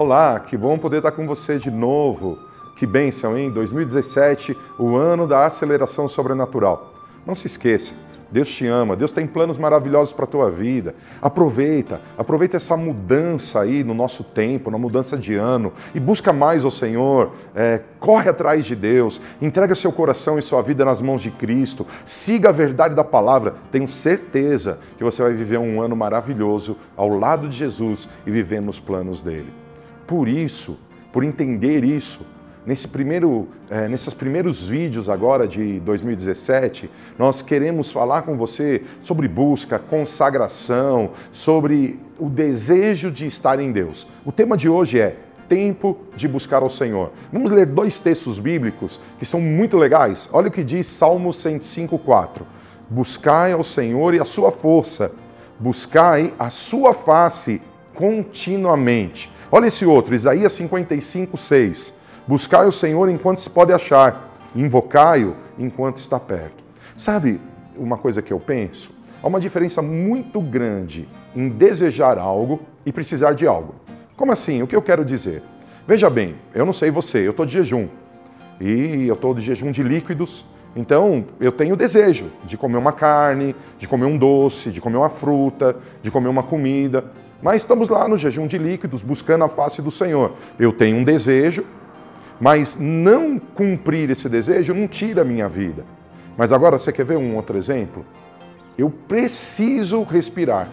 Olá, que bom poder estar com você de novo. Que bênção, hein? 2017, o ano da aceleração sobrenatural. Não se esqueça, Deus te ama, Deus tem planos maravilhosos para a tua vida. Aproveita, aproveita essa mudança aí no nosso tempo, na mudança de ano, e busca mais ao Senhor, é, corre atrás de Deus, entrega seu coração e sua vida nas mãos de Cristo, siga a verdade da palavra. Tenho certeza que você vai viver um ano maravilhoso ao lado de Jesus e vivendo os planos dele. Por isso, por entender isso, Nesse primeiro, é, nesses primeiros vídeos agora de 2017, nós queremos falar com você sobre busca, consagração, sobre o desejo de estar em Deus. O tema de hoje é tempo de buscar ao Senhor. Vamos ler dois textos bíblicos que são muito legais. Olha o que diz Salmo 105:4. Buscai ao Senhor e a sua força, buscai a sua face continuamente. Olha esse outro, Isaías 55:6. Buscai o Senhor enquanto se pode achar, invocai-o enquanto está perto. Sabe uma coisa que eu penso? Há uma diferença muito grande em desejar algo e precisar de algo. Como assim? O que eu quero dizer? Veja bem, eu não sei você, eu estou de jejum. E eu estou de jejum de líquidos, então eu tenho desejo de comer uma carne, de comer um doce, de comer uma fruta, de comer uma comida. Mas estamos lá no jejum de líquidos, buscando a face do Senhor. Eu tenho um desejo, mas não cumprir esse desejo não tira a minha vida. Mas agora você quer ver um outro exemplo? Eu preciso respirar.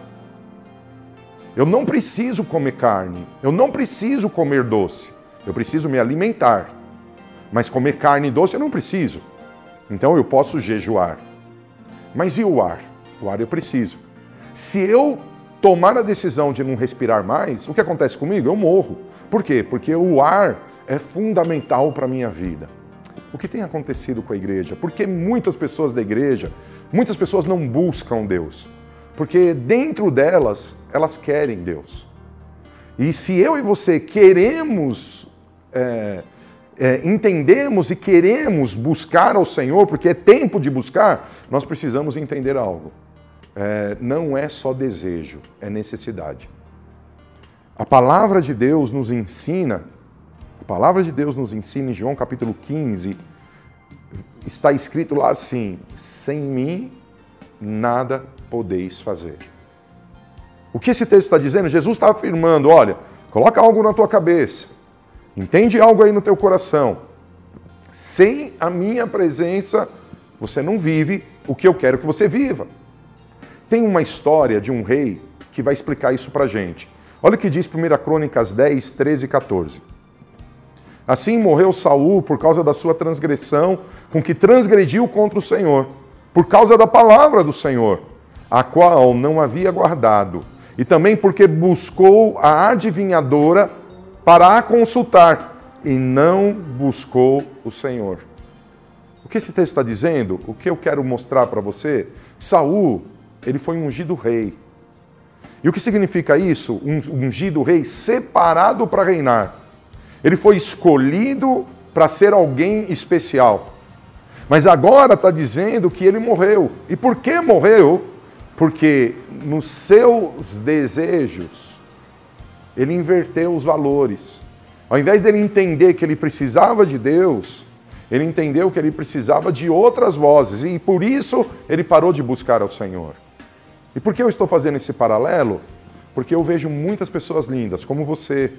Eu não preciso comer carne. Eu não preciso comer doce. Eu preciso me alimentar. Mas comer carne e doce eu não preciso. Então eu posso jejuar. Mas e o ar? O ar eu preciso. Se eu tomar a decisão de não respirar mais, o que acontece comigo? Eu morro. Por quê? Porque o ar é fundamental para a minha vida. O que tem acontecido com a igreja? Porque muitas pessoas da igreja, muitas pessoas não buscam Deus. Porque dentro delas, elas querem Deus. E se eu e você queremos, é, é, entendemos e queremos buscar ao Senhor, porque é tempo de buscar, nós precisamos entender algo. É, não é só desejo, é necessidade. A palavra de Deus nos ensina palavra de Deus nos ensina em João capítulo 15, está escrito lá assim: sem mim nada podeis fazer. O que esse texto está dizendo? Jesus está afirmando: olha, coloca algo na tua cabeça, entende algo aí no teu coração. Sem a minha presença, você não vive o que eu quero que você viva. Tem uma história de um rei que vai explicar isso para gente. Olha o que diz 1 Crônicas 10, 13 e 14. Assim morreu Saul por causa da sua transgressão, com que transgrediu contra o Senhor, por causa da palavra do Senhor, a qual não havia guardado, e também porque buscou a adivinhadora para a consultar, e não buscou o Senhor. O que esse texto está dizendo? O que eu quero mostrar para você? Saul, ele foi ungido rei. E o que significa isso? Um ungido rei separado para reinar. Ele foi escolhido para ser alguém especial. Mas agora está dizendo que ele morreu. E por que morreu? Porque nos seus desejos, ele inverteu os valores. Ao invés dele entender que ele precisava de Deus, ele entendeu que ele precisava de outras vozes. E por isso ele parou de buscar ao Senhor. E por que eu estou fazendo esse paralelo? Porque eu vejo muitas pessoas lindas, como você,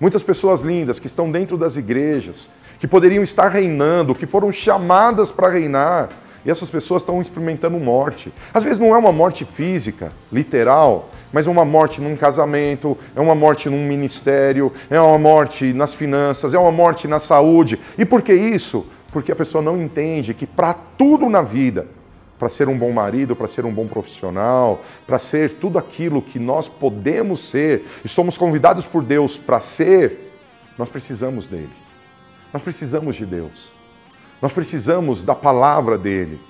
Muitas pessoas lindas que estão dentro das igrejas, que poderiam estar reinando, que foram chamadas para reinar, e essas pessoas estão experimentando morte. Às vezes não é uma morte física, literal, mas uma morte num casamento, é uma morte num ministério, é uma morte nas finanças, é uma morte na saúde. E por que isso? Porque a pessoa não entende que para tudo na vida para ser um bom marido, para ser um bom profissional, para ser tudo aquilo que nós podemos ser e somos convidados por Deus para ser, nós precisamos dele. Nós precisamos de Deus. Nós precisamos da palavra dele.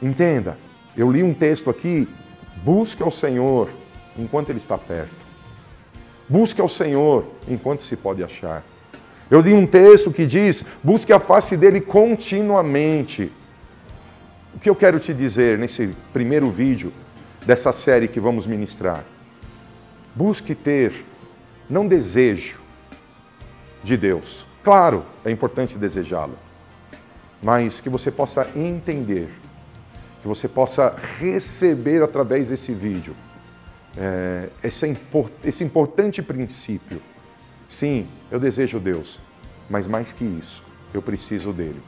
Entenda, eu li um texto aqui, busque ao Senhor enquanto ele está perto. Busque ao Senhor enquanto se pode achar. Eu li um texto que diz: busque a face dele continuamente. O que eu quero te dizer nesse primeiro vídeo dessa série que vamos ministrar? Busque ter, não desejo, de Deus. Claro, é importante desejá-lo, mas que você possa entender, que você possa receber através desse vídeo é, esse, esse importante princípio. Sim, eu desejo Deus, mas mais que isso, eu preciso dele.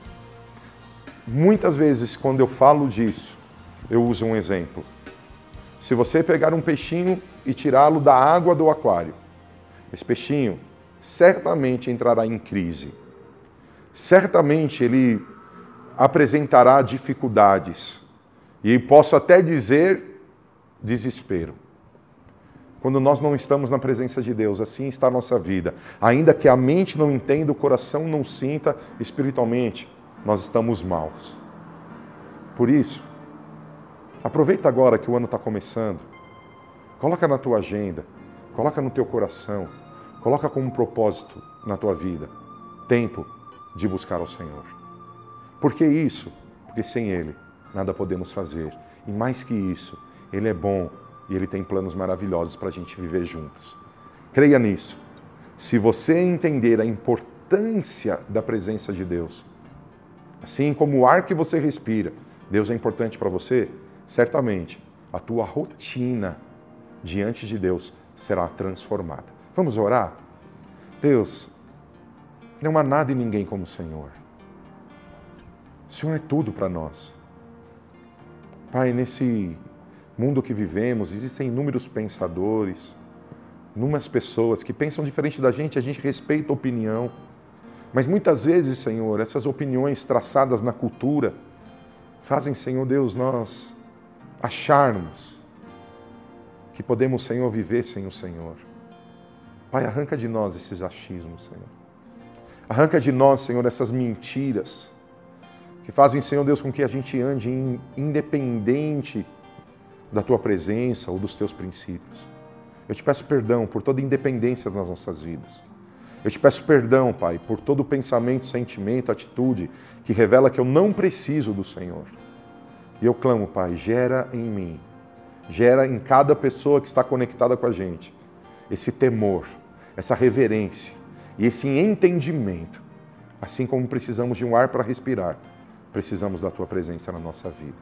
Muitas vezes, quando eu falo disso, eu uso um exemplo. Se você pegar um peixinho e tirá-lo da água do aquário, esse peixinho certamente entrará em crise. Certamente ele apresentará dificuldades. E posso até dizer desespero. Quando nós não estamos na presença de Deus, assim está a nossa vida. Ainda que a mente não entenda, o coração não sinta, espiritualmente, nós estamos maus. Por isso, aproveita agora que o ano está começando. Coloca na tua agenda, coloca no teu coração Coloca como propósito na tua vida tempo de buscar ao Senhor. Por que isso? Porque sem Ele nada podemos fazer. E mais que isso, Ele é bom e Ele tem planos maravilhosos para a gente viver juntos. Creia nisso. Se você entender a importância da presença de Deus, assim como o ar que você respira, Deus é importante para você, certamente a tua rotina diante de Deus será transformada. Vamos orar? Deus, não há nada e ninguém como o Senhor. O Senhor é tudo para nós. Pai, nesse mundo que vivemos, existem inúmeros pensadores, inúmeras pessoas que pensam diferente da gente, a gente respeita a opinião. Mas muitas vezes, Senhor, essas opiniões traçadas na cultura fazem, Senhor Deus, nós acharmos que podemos, Senhor, viver sem o Senhor. Pai, arranca de nós esses achismos, Senhor. Arranca de nós, Senhor, essas mentiras que fazem, Senhor Deus, com que a gente ande independente da tua presença ou dos teus princípios. Eu te peço perdão por toda independência das nossas vidas. Eu te peço perdão, Pai, por todo pensamento, sentimento, atitude que revela que eu não preciso do Senhor. E eu clamo, Pai, gera em mim, gera em cada pessoa que está conectada com a gente esse temor, essa reverência e esse entendimento. Assim como precisamos de um ar para respirar, precisamos da tua presença na nossa vida.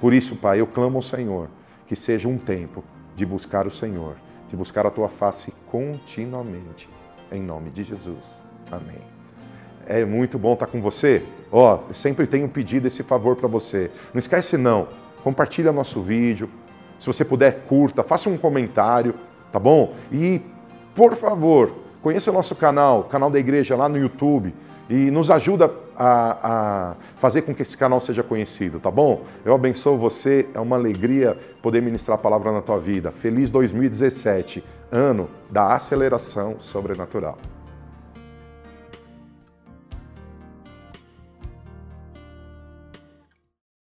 Por isso, Pai, eu clamo ao Senhor que seja um tempo de buscar o Senhor, de buscar a tua face continuamente. Em nome de Jesus. Amém. É muito bom estar com você. Ó, oh, eu sempre tenho pedido esse favor para você. Não esquece não, compartilha nosso vídeo. Se você puder, curta, faça um comentário, tá bom? E por favor, conheça o nosso canal, o canal da igreja lá no YouTube e nos ajuda a, a, fazer com que esse canal seja conhecido, tá bom? Eu abençoo você, é uma alegria poder ministrar a palavra na tua vida. Feliz 2017, ano da aceleração sobrenatural.